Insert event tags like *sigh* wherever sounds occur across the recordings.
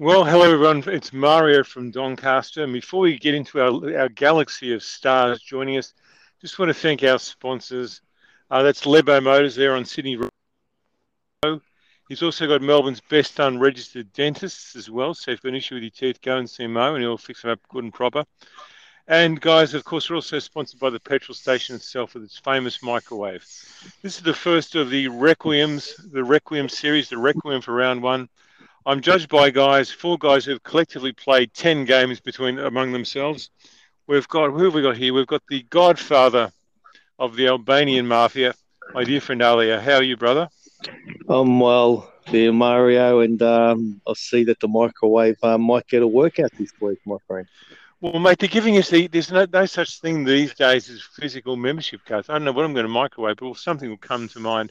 Well, hello everyone. It's Mario from Doncaster. And before we get into our, our galaxy of stars joining us, just want to thank our sponsors. Uh, that's Lebo Motors there on Sydney Road. He's also got Melbourne's best unregistered dentists as well. So if you've got an issue with your teeth, go and see Mo and he'll fix them up good and proper. And guys, of course, we're also sponsored by the petrol station itself with its famous microwave. This is the first of the Requiems, the Requiem series, the Requiem for round one. I'm judged by guys, four guys who've collectively played 10 games between among themselves. We've got, who have we got here? We've got the godfather of the Albanian mafia, my dear friend Alia. How are you, brother? I'm well, dear Mario, and um, I'll see that the microwave uh, might get a workout this week, my friend. Well, mate, they're giving us the, there's no, no such thing these days as physical membership cards. I don't know what I'm going to microwave, but something will come to mind.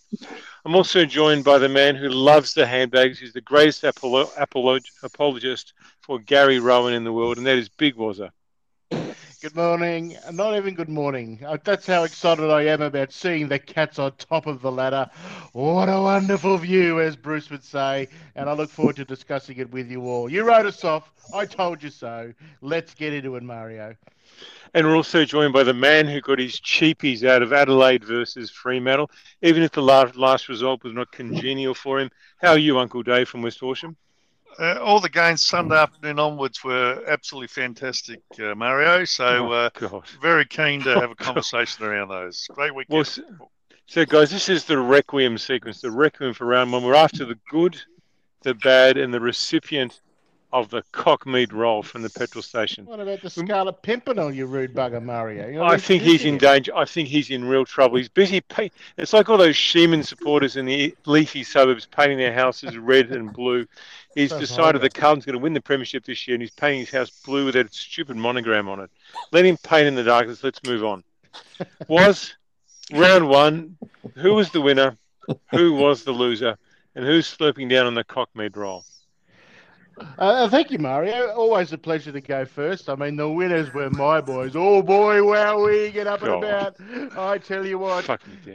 I'm also joined by the man who loves the handbags. He's the greatest apolo- apologist for Gary Rohan in the world, and that is Big Wazza. Good morning. Not even good morning. Uh, that's how excited I am about seeing the cats on top of the ladder. What a wonderful view, as Bruce would say. And I look forward to discussing it with you all. You wrote us off. I told you so. Let's get into it, Mario. And we're also joined by the man who got his cheapies out of Adelaide versus Fremantle, even if the last, last result was not congenial for him. How are you, Uncle Dave from West Horsham? Uh, all the games Sunday afternoon onwards were absolutely fantastic, uh, Mario. So oh, uh, very keen to have a *laughs* conversation around those. Great weekend. Well, so, so, guys, this is the requiem sequence. The requiem for round one. We're after the good, the bad, and the recipient of the cock-meat roll from the petrol station. What about the Scarlet Pimpernel, you rude bugger, Mario? You know, I think he's in danger. I think he's in real trouble. He's busy. Pay- it's like all those Sheeman supporters in the leafy suburbs painting their houses red and blue. He's decided that Carlton's going to win the premiership this year, and he's painting his house blue with that stupid monogram on it. Let him paint in the darkness. Let's move on. *laughs* Was round one? Who was the winner? Who was the loser? And who's slurping down on the cock-meat roll? Uh, thank you, Mario. Always a pleasure to go first. I mean, the winners were my boys. Oh boy, wow, we get up and about. I tell you what,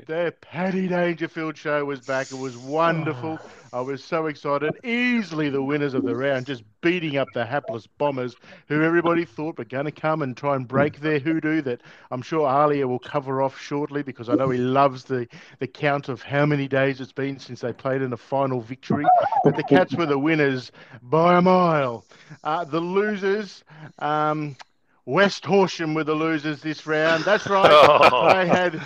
the Paddy Dangerfield show was back. It was wonderful. I was so excited. Easily the winners of the round, just beating up the hapless Bombers, who everybody thought were going to come and try and break their hoodoo. That I'm sure Alia will cover off shortly because I know he loves the, the count of how many days it's been since they played in a final victory. But the Cats were the winners by a mile. Uh, the losers. Um, West Horsham were the losers this round. That's right. *laughs* Oh. They had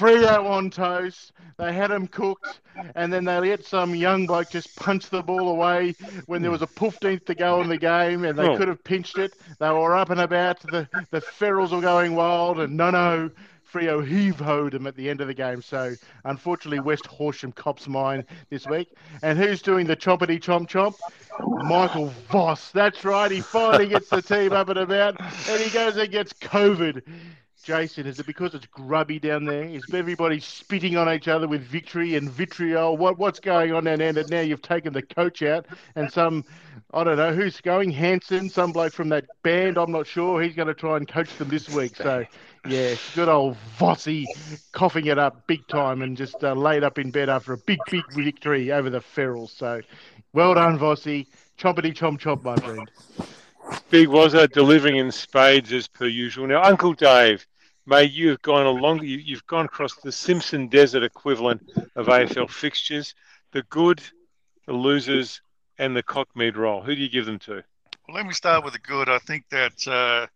Freo on toast. They had him cooked, and then they let some young bloke just punch the ball away when there was a fifteenth to go in the game, and they oh. could have pinched it. They were up and about. The the ferals were going wild, and no, no. Freo heave-hoed him at the end of the game. So, unfortunately, West Horsham cops mine this week. And who's doing the chompity chomp chomp? Michael Voss. That's right. He finally gets the team up and about, and he goes and gets COVID. Jason, is it because it's grubby down there? Is everybody spitting on each other with victory and vitriol? What what's going on down there? And now you've taken the coach out, and some I don't know who's going. Hanson, some bloke from that band. I'm not sure. He's going to try and coach them this week. So yeah, good old Vossi coughing it up big time and just uh, laid up in bed after a big big victory over the Ferals. So well done, Vossi. Chompity chomp chomp, my friend. Big was delivering in spades as per usual. Now, Uncle Dave, may you have gone along, you, have gone across the Simpson Desert equivalent of AFL fixtures, the good, the losers, and the cockmeat roll. Who do you give them to? Well, let me start with the good. I think that uh,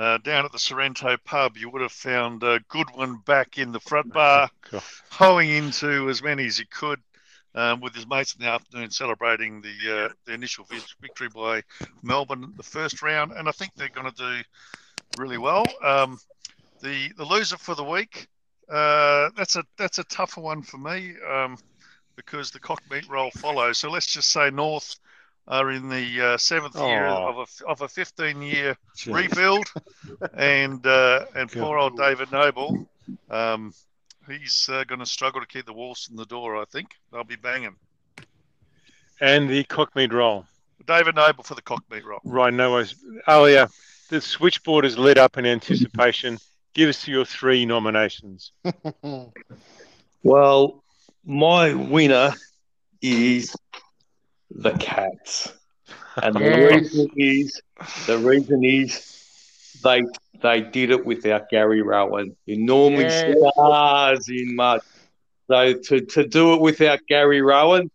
uh, down at the Sorrento pub, you would have found a good one back in the front bar, *laughs* hoeing into as many as you could um, with his mates in the afternoon celebrating the uh, the initial victory by Melbourne the first round, and I think they're going to do really well. Um, the the loser for the week uh, that's a that's a tougher one for me um, because the cock meat roll follows. So let's just say North are in the uh, seventh oh. year of a of a fifteen year rebuild, and uh, and poor old David Noble. Um, he's uh, going to struggle to keep the walls in the door. I think they'll be banging. And the cockmeat roll. David Noble for the cockmeat roll. Right, no worries. Alia, the switchboard is lit up in anticipation. *laughs* Give us your three nominations. *laughs* well, my winner is the Cats. and the reason is the reason is they they did it without Gary Rohan, who normally yeah. stars in mud. So to, to do it without Gary Rohan,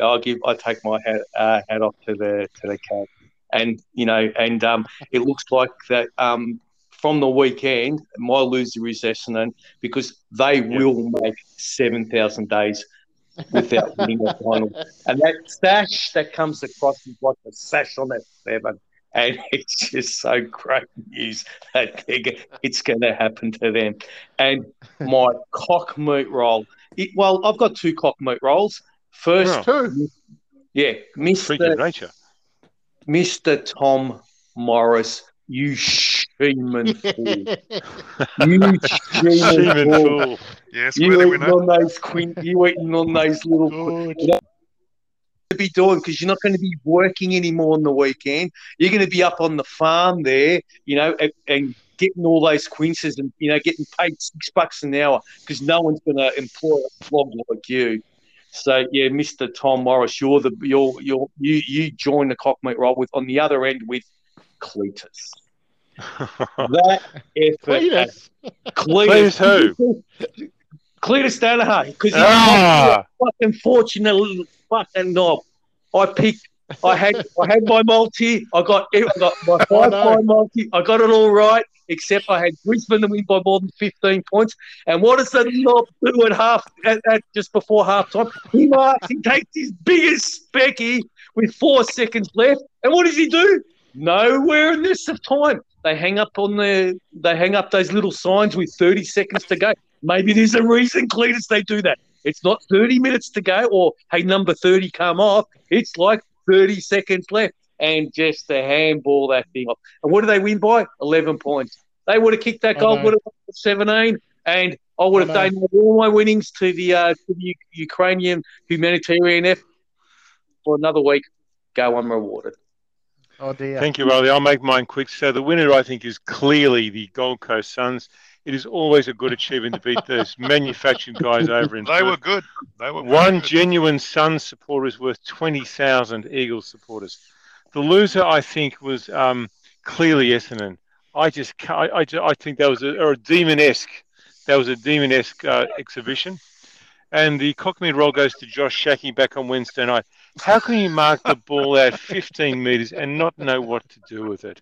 I'll give I take my hat, uh, hat off to the to the cat, and you know, and um, it looks like that um, from the weekend, my loser is Essendon because they will make seven thousand days without winning a final, and that sash that comes across is like a sash on that seven. And *laughs* it's just so great news that it's going to happen to them. And *laughs* my cock meat roll. It, well, I've got two cock meat rolls. First, oh. two. Yeah, Mr. nature. Mr. Tom Morris, you Sheeman fool. *laughs* you Sheeman fool. Yes, you eating on those quin- you eating on those little to be doing because you're not going to be working anymore on the weekend. You're going to be up on the farm there, you know, and, and getting all those quinces and you know getting paid six bucks an hour because no one's going to employ a flog like you. So yeah, Mr. Tom Morris, you're the you're you're you you join the cockmeat roll with on the other end with Cletus. *laughs* that effort, Cletus, Cletus who? *laughs* Cletus Danaher, because he's ah. fucking fortunate fucking knob. I picked. I had I had my multi. I got I got my *laughs* five oh, no. multi. I got it all right except I had Brisbane to win by more than 15 points. And what does the knob do at half, at, at just before half time? He marks, he takes his biggest specky with four seconds left. And what does he do? Nowhere in this of time. They hang up on the, they hang up those little signs with 30 seconds to go. Maybe there's a reason, Cletus, they do that. It's not 30 minutes to go or, hey, number 30 come off. It's like 30 seconds left and just to handball that thing off. And what do they win by? 11 points. They would have kicked that goal, would have won 17, and I would have done all my winnings to the, uh, to the Ukrainian humanitarian effort for another week. Go unrewarded. Oh dear. Thank you, Riley. I'll make mine quick. So the winner, I think, is clearly the Gold Coast Suns. It is always a good achievement to beat those *laughs* manufactured guys over in. They Perth. were good. They were one good. genuine Sun supporter is worth twenty thousand Eagles supporters. The loser, I think, was um, clearly Essendon. I just, I, I, I think that was a, or a demon-esque. That was a demon-esque uh, exhibition. And the Cockmeat roll goes to Josh Schache back on Wednesday night. How can you mark the *laughs* ball out 15 metres and not know what to do with it?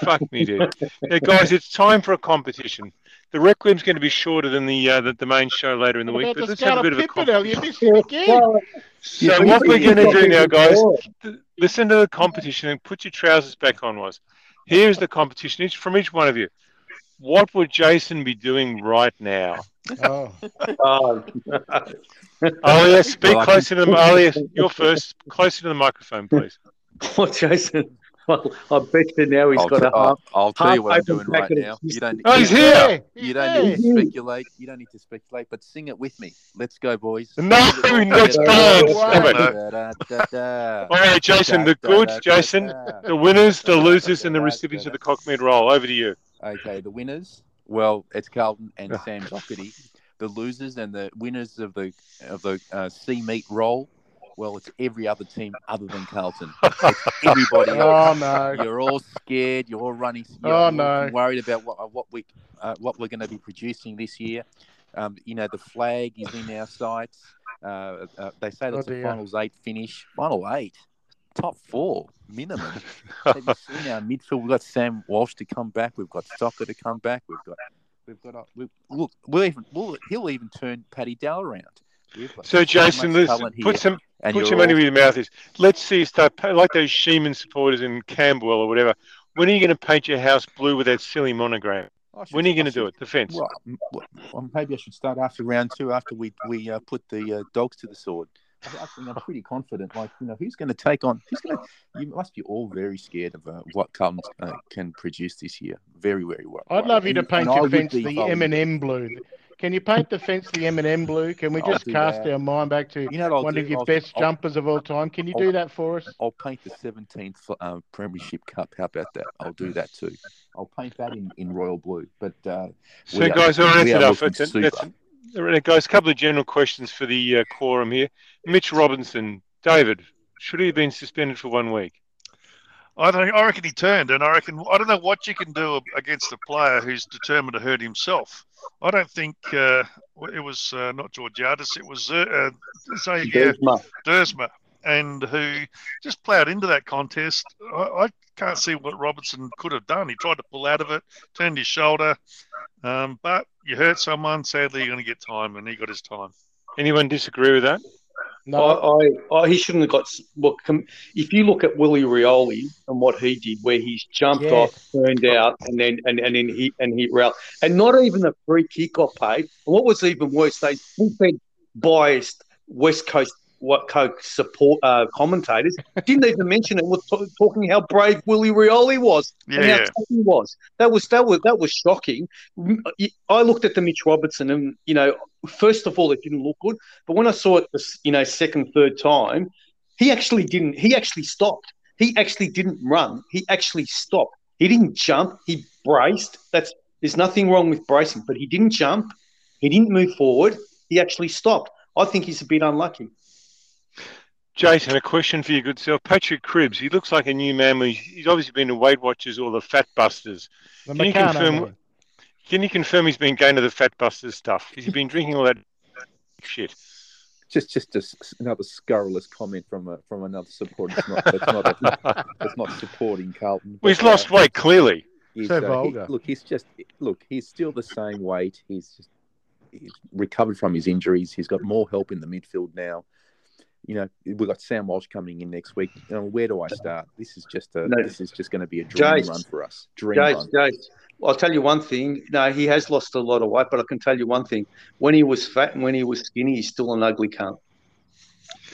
Fuck me, dude. Now, guys, it's time for a competition. The Requiem's going to be shorter than the uh, the, the main show later in the week, but let's have a bit of a competition. So what we're going to do now, guys, listen to the competition and put your trousers back on. Was here's the competition each from each one of you. What would Jason be doing right now? Oh, *laughs* oh. Alia, speak well, closer to the Alia. You're first. Closer to the microphone, please. What, Jason? Well, I bet you now he's I'll got t- a half. I'll, tell you what I'm doing right now. You don't. Oh, he's here. You don't need to speculate. You don't need to speculate, but sing it with me. Let's go, boys. *laughs* No, not All right, Jason. The goods, Jason. The winners, the losers, and the recipients of the Cockmeat roll. Over to you. Okay, the winners. Well, it's Carlton and Sam Docherty. The losers and the winners of the of the uh, sea meat roll well, it's every other team other than Carlton. *laughs* It's everybody else. Oh no! You're all scared. You're all running. You're oh no! Worried about what what we uh, what we're going to be producing this year. Um, you know, the flag is in our sights. Uh, uh, they say that's oh, a finals eight finish. Final eight, top four minimum. *laughs* Have you seen our midfield? We've got Sam Walsh to come back. We've got Stocker to come back. We've got we've got a, we, look. We'll even we'll, he'll even turn Paddy Dow around. So, Jason, put some put your money where your mouth is. Let's see you start like those Sheeman supporters in Camberwell or whatever. When are you going to paint your house blue with that silly monogram? When are you going to do it? The fence. Well, well, maybe I should start after round two, after we we uh, put the uh, dogs to the sword. I think I'm pretty confident. Like, you know, who's going to take on? Who's going to? You must be all very scared of uh, what Carlton uh, can produce this year. Very, very well. I'd love you to paint your fence the M and M blue. Can you paint the fence the M and M blue? Can we just cast that. our mind back to you know one do? of your I'll, best I'll, jumpers of all time? Can you I'll, do that for us? I'll paint the 17th uh, Premiership Cup. How about that? I'll do that too. I'll paint that in, in royal blue. But uh, so, guys, all right, enough. That's, that's, guys, a couple of general questions for the uh, quorum here. Mitch Robinson, David, should he have been suspended for one week? I don't. I reckon he turned, and I reckon I don't know what you can do against a player who's determined to hurt himself. I don't think uh, it was uh, not Georgiades. It was uh, uh say, yeah, Duursma, and who just ploughed into that contest. I, I, can't see what Robertson could have done. He tried to pull out of it, turned his shoulder, um, but you hurt someone. Sadly, you're going to get time, and he got his time. Anyone disagree with that? No, I, I, he shouldn't have got. Look, if you look at Willie Rioli and what he did, where he's jumped off, turned out, and then and, and then he and hit rail, and not even a free kick got paid. And what was even worse, they fed biased West Coast what Coke support uh, commentators didn't even mention it. Was t- talking how brave Willie Rioli was yeah, and how yeah. tough he was. That was that was that was shocking. I looked at the Mitch Robertson, and you know, first of all, it didn't look good. But when I saw it, this you know, second, third time, he actually didn't. He actually stopped. He actually didn't run. He actually stopped. He didn't jump. He braced. That's there's nothing wrong with bracing, but he didn't jump. He didn't move forward. He actually stopped. I think he's a bit unlucky. Jason, a question for you, good self. Patrick Cripps, he looks like a new man. He's obviously been to Weight Watchers or the Fat Busters. The can you confirm? Can you confirm he's been going to the Fat Busters stuff? Has he been drinking all that shit? Just, just a, another scurrilous comment from a, from another supporter. It's not, it's not, a, *laughs* it's not supporting Carlton. Well, he's uh, lost weight clearly. He's, so uh, vulgar. He, look, he's just look. He's still the same weight. He's just he's recovered from his injuries. He's got more help in the midfield now you know, we've got Sam Walsh coming in next week. You know, where do I start? This is just a no. this is just going to be a dream Jace, run for us. Dream Jace, run. Jace, I'll tell you one thing. No, he has lost a lot of weight, but I can tell you one thing: when he was fat and when he was skinny, he's still an ugly cunt.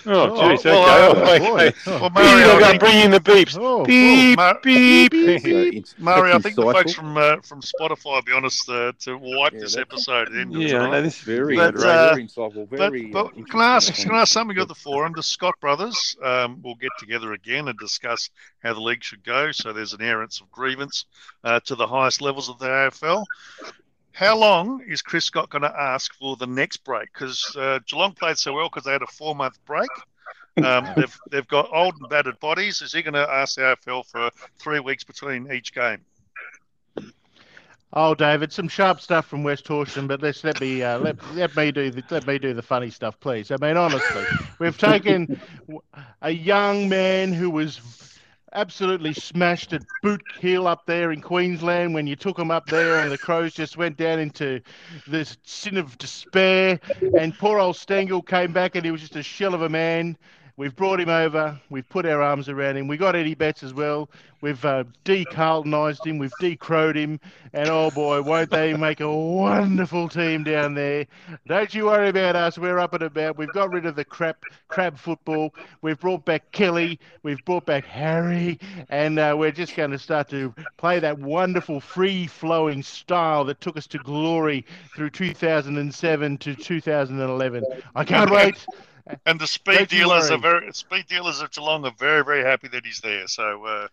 Oh, jeez. Oh, well, okay. Uh, *laughs* okay. Oh, well, Mario, I think, bring in the beeps. Oh, beep, oh. beep, beep. beep. Mario, I think the folks from uh, from Spotify, I'll be honest, uh, to wipe yeah, this episode. Yeah, no, this is very, but, uh, very insightful. Very, but, but can I ask, can I ask something at the forum? The Scott brothers um, will get together again and discuss how the league should go. So there's an errance of grievance uh, to the highest levels of the AFL. How long is Chris Scott going to ask for the next break? Because uh, Geelong played so well because they had a four month break. Um, *laughs* they've they've got old and battered bodies. Is he going to ask the AFL for three weeks between each game? Oh, David, some sharp stuff from West Horsham, but let's let me uh, let, let me do the, let me do the funny stuff, please. I mean, honestly, we've taken a young man who was absolutely smashed at Boot Hill up there in Queensland when you took him up there and the Crows just went down into this sin of despair. And poor old Stengle came back and he was just a shell of a man. We've brought him over. We've put our arms around him. We got Eddie Betts as well. We've uh, de-Carltonised him. We've de-crowed him. And oh boy, won't they make a wonderful team down there? Don't you worry about us. We're up and about. We've got rid of the crap crab football. We've brought back Kelly. We've brought back Harry, and uh, we're just going to start to play that wonderful free-flowing style that took us to glory through 2007 to 2011. I can't wait *laughs* and the speed dealers are very speed dealers of Geelong are very very happy that he's there. So uh,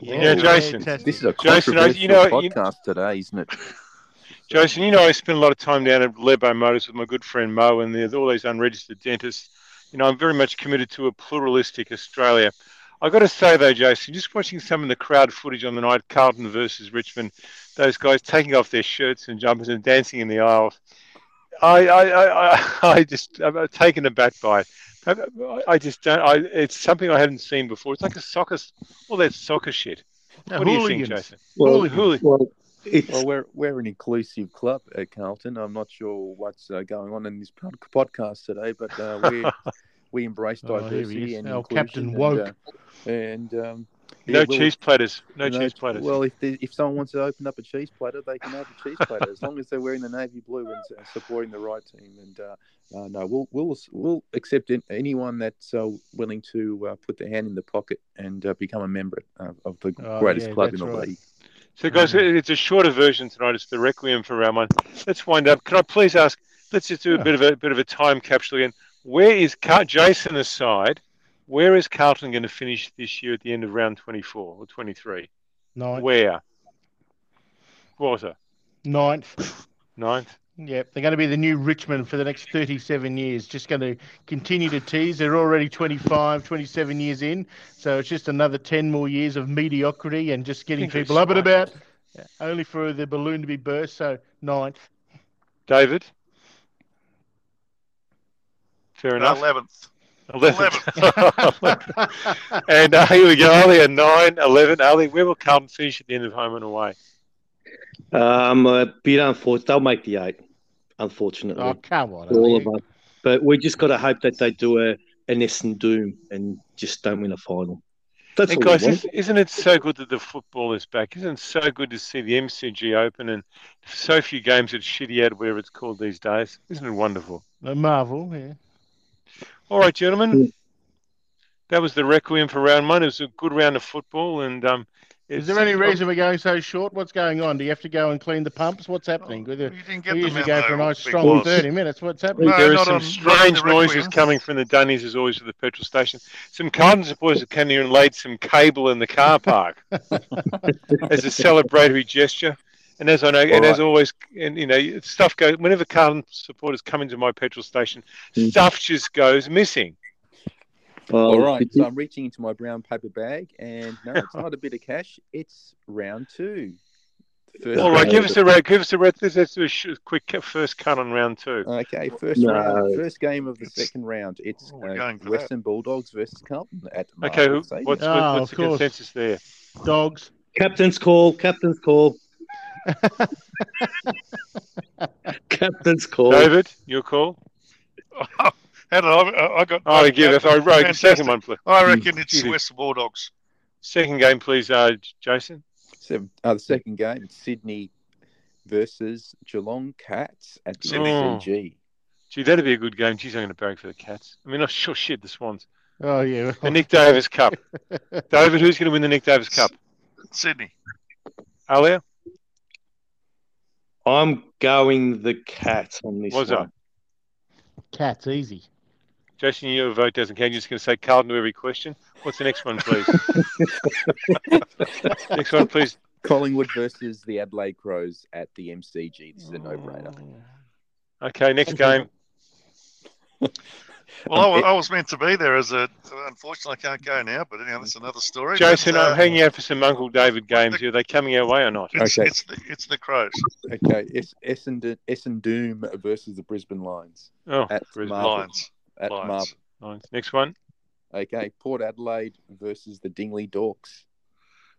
yeah, Jason, this is a Jason, you know, podcast you, today, isn't it? *laughs* Jason, you know, I spend a lot of time down at Lebo Motors with my good friend Mo, and there's all these unregistered dentists. You know, I'm very much committed to a pluralistic Australia. I've got to say though, Jason, just watching some of the crowd footage on the night, Carlton versus Richmond, those guys taking off their shirts and jumpers and dancing in the aisles. I, I, I, I *laughs* just I'm taken aback by it. I just don't. I, it's something I haven't seen before. It's like a soccer, all that soccer shit. No, what hooligans. do you think, Jason? Well, hooligans. Well, well, we're we're an inclusive club at Carlton. I'm not sure what's uh, going on in this podcast today, but uh, we *laughs* we embrace oh, diversity oh, and Our Captain Woke. And, uh, and um, no cheese platters. No you know, cheese platters. Well, if they, if someone wants to open up a cheese platter, they can have a cheese platter as long as they're wearing the navy blue and supporting the right team. And uh, uh, no, we'll we'll we'll accept anyone that's uh, willing to uh, put their hand in the pocket and uh, become a member of the oh, greatest yeah, club in the right. league. So, guys, it's a shorter version tonight. It's the Requiem for Ramon. Let's wind up. Can I please ask? Let's just do a bit of a bit of a time capsule again. Where is Car- Jason aside? Where is Carlton going to finish this year at the end of round 24 or 23? Ninth. Where? Water. Ninth. Ninth. Yeah, they're going to be the new Richmond for the next 37 years. Just going to continue to tease. They're already 25, 27 years in. So it's just another 10 more years of mediocrity and just getting people up and about, only for the balloon to be burst. So ninth. David? Fair enough. 11th. 11th. *laughs* and uh, here we go. Ali at 9, 11. Ali, where will Carlton finish at the end of home and away? Um, a bit unfortunate. They'll make the eight, unfortunately. Oh, come on. All of us. But we just got to hope that they do a, an Essendon Doom and just don't win a final. That's and guys, isn't it so good that the football is back? Isn't it so good to see the MCG open and so few games at Shitty out whatever it's called these days? Isn't it wonderful? A marvel, yeah. All right, gentlemen. That was the requiem for round one. It was a good round of football, and um, is there any reason we're going so short? What's going on? Do you have to go and clean the pumps? What's happening? Oh, you we usually go for a nice strong 30 minutes. What's happening? No, there are some on, strange noises coming from the Dunnies, as always, at the petrol station. Some Carlton supporters have come here and laid some cable in the car park *laughs* as a celebratory gesture. And as I know, All and right. as always, and you know, stuff goes. Whenever Carlton supporters come into my petrol station, mm. stuff just goes missing. Well, All right, so I'm reaching into my brown paper bag, and no, it's not a bit of cash. It's round two. First All right, give us a round. Give us a red. Let's do a quick first cut on round two. Okay, first no. round, first game of the second round. It's oh, uh, Western that. Bulldogs versus Carlton at. Okay, what's, what's, oh, what's the course. consensus there? Dogs. Captain's call. Captain's call. Captain's call. David, your call. *laughs* How did I? I got. Oh, I give it. I wrote second one, please. I reckon it's West Bulldogs. Second game, please, uh, Jason. Seven, uh, the second game, Sydney versus Geelong Cats at the Sydney. MCG. Gee, that'd be a good game. Geez, I'm going to barrack for the Cats. I mean, oh, sure shit, the Swans. Oh, yeah. The Nick Davis Cup. *laughs* David, who's going to win the Nick Davis Cup? Sydney. Alia? I'm going the Cats on this What's one. Up? Cats, easy. Jason, your vote doesn't count. You're just going to say Carlton to every question. What's the next one, please? *laughs* next one, please. Collingwood versus the Adelaide Crows at the MCG. This is a no-brainer. Okay, next game. Well, I, I, was meant to be there as a. Unfortunately, I can't go now. But anyhow, that's another story. Jason, but, uh, I'm hanging out for some Uncle David games. The, Are they coming our way or not? It's, okay, it's the, it's the Crows. Okay, it's Essendon, Essendon versus the Brisbane Lions. Oh, at Brisbane Lions. At Lions. Marvel. Lions. Next one. Okay, Port Adelaide versus the Dingley Dorks.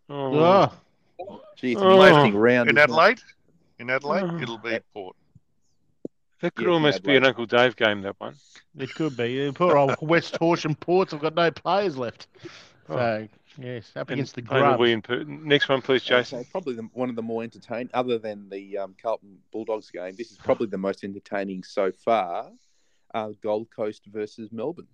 Oh, oh. Gee, it's oh. round. In Adelaide, in Adelaide, oh. it'll be Port. That could almost be an Uncle Dave game, that one. It could be. Poor old *laughs* West Horsham Ports have got no players left. Oh. So, yes, up and against the grub. Next one, please, Jason. Okay, probably the, one of the more entertaining, other than the um, Carlton Bulldogs game, this is probably the most entertaining so far. Uh, Gold Coast versus Melbourne.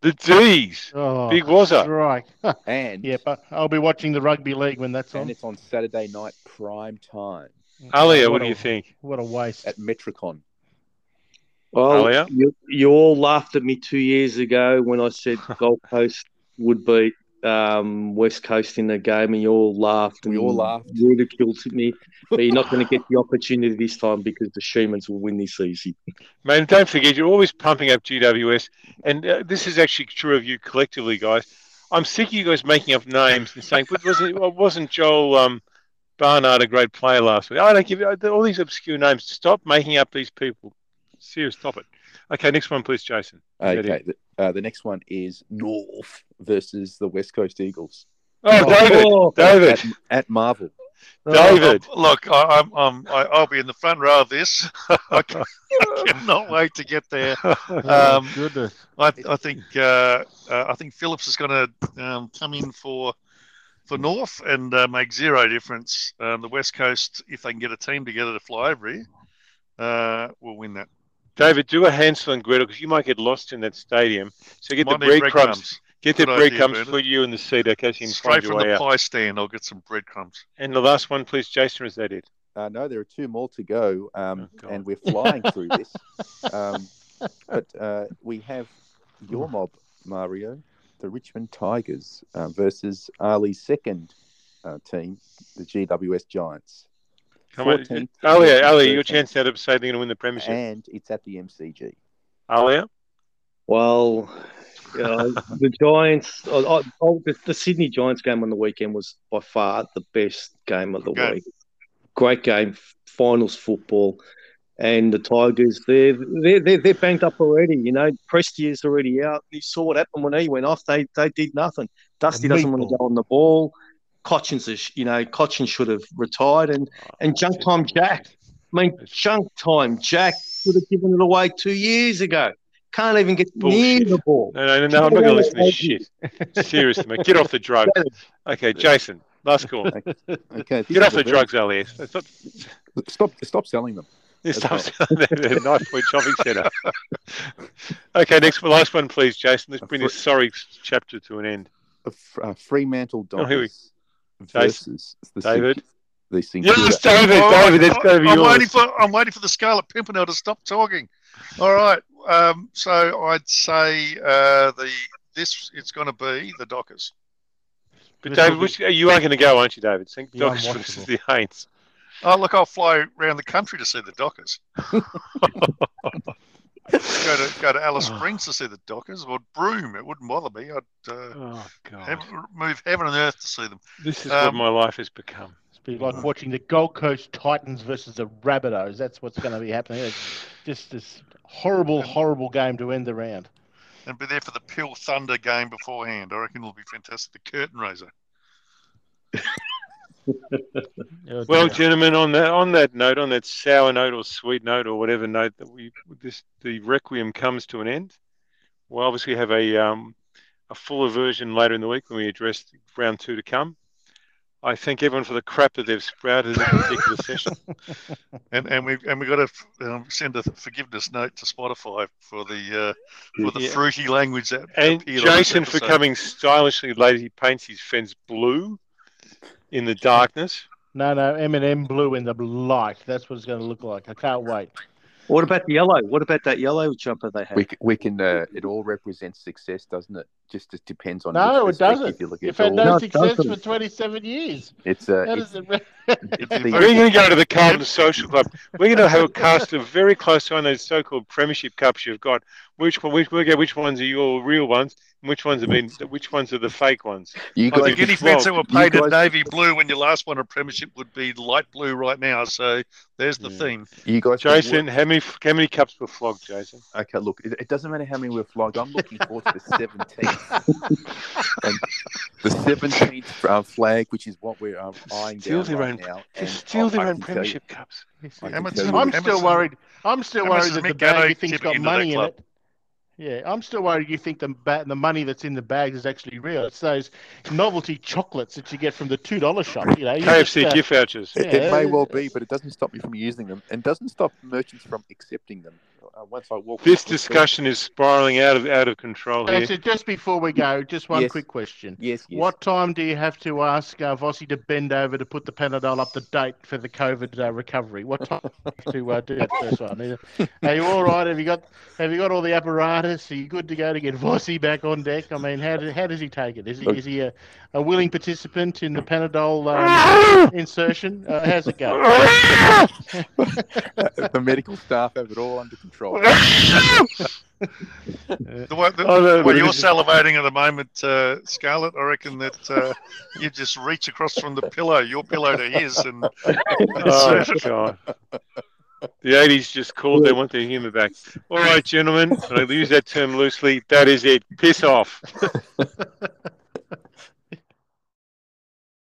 The D's. Oh, Big Wazza. Right. *laughs* and yeah, but I'll be watching the rugby league when that's and on. And it's on Saturday night prime time. Alia, what, what do you think? What a waste. At Metricon. Well, you, you all laughed at me two years ago when I said *laughs* Gold Coast would beat um, West Coast in the game, and you all laughed. We all laughed. Ridiculed me. *laughs* But you're not going to get the opportunity this time because the Schumans will win this easy. Man, don't forget, you're always pumping up GWS, and uh, this is actually true of you collectively, guys. I'm sick of you guys making up names and saying, "But wasn't wasn't Joel um, Barnard a great player last week?" I don't give you all these obscure names. Stop making up these people. Serious, stop it. Okay, next one, please, Jason. Okay, the, uh, the next one is North versus the West Coast Eagles. Oh, David, oh, David at, at Marvel. David, oh, look, I, I'm, I'm, I'll be in the front row of this. *laughs* I, can, I cannot wait to get there. *laughs* Oh, um, goodness, I, I think uh, uh, I think Phillips is going to um, come in for for North and uh, make zero difference. Um, the West Coast, if they can get a team together to fly over here, uh, will win that. David, do a Hansel and Gretel because you might get lost in that stadium. So get Might the breadcrumbs. Get the breadcrumbs, put you in the seat, okay? So you Straight from the out. pie stand, I'll get some breadcrumbs. And the last one, please, Jason, is that it? Uh, no, there are two more to go, um, oh, and we're flying through this. *laughs* Um, but uh, we have your mob, Mario, the Richmond Tigers uh, versus Ali's second uh, team, the GWS Giants. Come on. Alia, Alia, your chance now to say they're going to win the premiership. And it's at the MCG. Alia? Well, *laughs* the Giants, oh, oh, the, the, Sydney Giants game on the weekend was by far the best game of the okay. week. Great game, finals football. And the Tigers, they're, they're, they're, they're banked up already. You know, Presti's already out. You saw what happened when he went off. They they did nothing. Dusty doesn't want to go on the ball. Cotchin's, a, you know, Cotchin should have retired. And, and junk time Jack. I mean, junk time Jack should have given it away two years ago. Can't even get Bullshit. near the ball. No, no, no, no I'm not going to listen to shit. *laughs* Seriously, mate. Get off the drugs. Okay, Jason, last call. Okay. Get off the drugs, Elias. Stop, stop, stop selling them. Stop selling them. Knife Point Shopping Centre. *laughs* okay, next last one, please, Jason. Let's bring this sorry chapter to an end. Uh, Fremantle Dockers oh, versus the David. The yes, David. David, that's going to be I'm yours. Waiting for, I'm waiting for the Scarlet Pimpernel to stop talking. All right. Um, so I'd say uh, the this it's going to be the Dockers. But David, which, you are going to go, aren't you, David? Think Dockers versus the Saints. Oh, look, I'll fly around the country to see the Dockers. *laughs* *laughs* go to go to Alice oh. Springs to see the Dockers or Broome. It wouldn't bother me. I'd uh, oh, have, move heaven and earth to see them. This is um, what my life has become. It's be like watching the Gold Coast Titans versus the Rabbitohs. That's what's going to be happening. It's just this horrible, horrible game to end the round. And be there for the Peel Thunder game beforehand. I reckon it'll be fantastic. The curtain raiser. Well, gentlemen, on that on that note, on that sour note or sweet note or whatever note that we this the requiem comes to an end. We'll obviously have a um, a fuller version later in the week when we address round two to come. I thank everyone for the crap that they've sprouted in this particular *laughs* session. And and we and we got to um, send a forgiveness note to Spotify for the uh, for the yeah. fruity language that. And Jason for coming stylishly late. He paints his fence blue in the darkness. No, no, M&M blue in the light. That's what it's going to look like. I can't wait. What about the yellow? What about that yellow jumper they have? We, we can. Uh, it all represents success, doesn't it? Just it depends on. No, it doesn't. You You've had no, no success for twenty-seven years. It's uh, it's, it, *laughs* it's the, *laughs* We're going to go to the Carlton Social Club. We're going to have a cast of very close on those so-called Premiership Cups you've got. Which one? which which ones are your real ones? and Which ones have been? Which ones are the fake ones? You got the guinea fence that were painted guys, navy blue when your last one a premiership would be light blue right now. So there's the yeah. theme. You guys, Jason, how many how many cups were flogged, Jason? Okay, look, it, it doesn't matter how many were flogged. I'm looking forward to the *laughs* seventeenth. *laughs* the seventeenth uh, flag, which is what we're um, eyeing steal down right own, now. Steal their own premiership cups. I'm still worried. I'm still worried that the bag thing's got money in it. Yeah, I'm still worried. You think the ba- the money that's in the bags is actually real? It's those novelty chocolates that you get from the two dollar shop. You know, KFC just, uh, gift vouchers. It, yeah. it, may well be, but it doesn't stop me from using them, and doesn't stop merchants from accepting them. Uh, once I walk. This discussion is spiraling out of out of control here. So just before we go, just one yes. quick question. Yes, yes, What time do you have to ask uh, Vossi to bend over to put the Panadol up to date for the COVID uh, recovery? What time to uh, do that first one? Are you all right? Have you got Have you got all the apparatus? Are you good to go? to get Vossi back on deck? I mean, how, do, how does he take it? Is he, is he a, a willing participant in the Panadol um, insertion? Uh, how's it going? *laughs* the medical staff have it all under control. *laughs* the way, the, oh, no, you're salivating at the moment, uh, Scarlett, I reckon that uh, you just reach across from the pillow, your pillow to his, and. *laughs* oh, *laughs* God. The 80s just called. They want their humour back. All right, gentlemen. I use that term loosely. That is it. Piss off.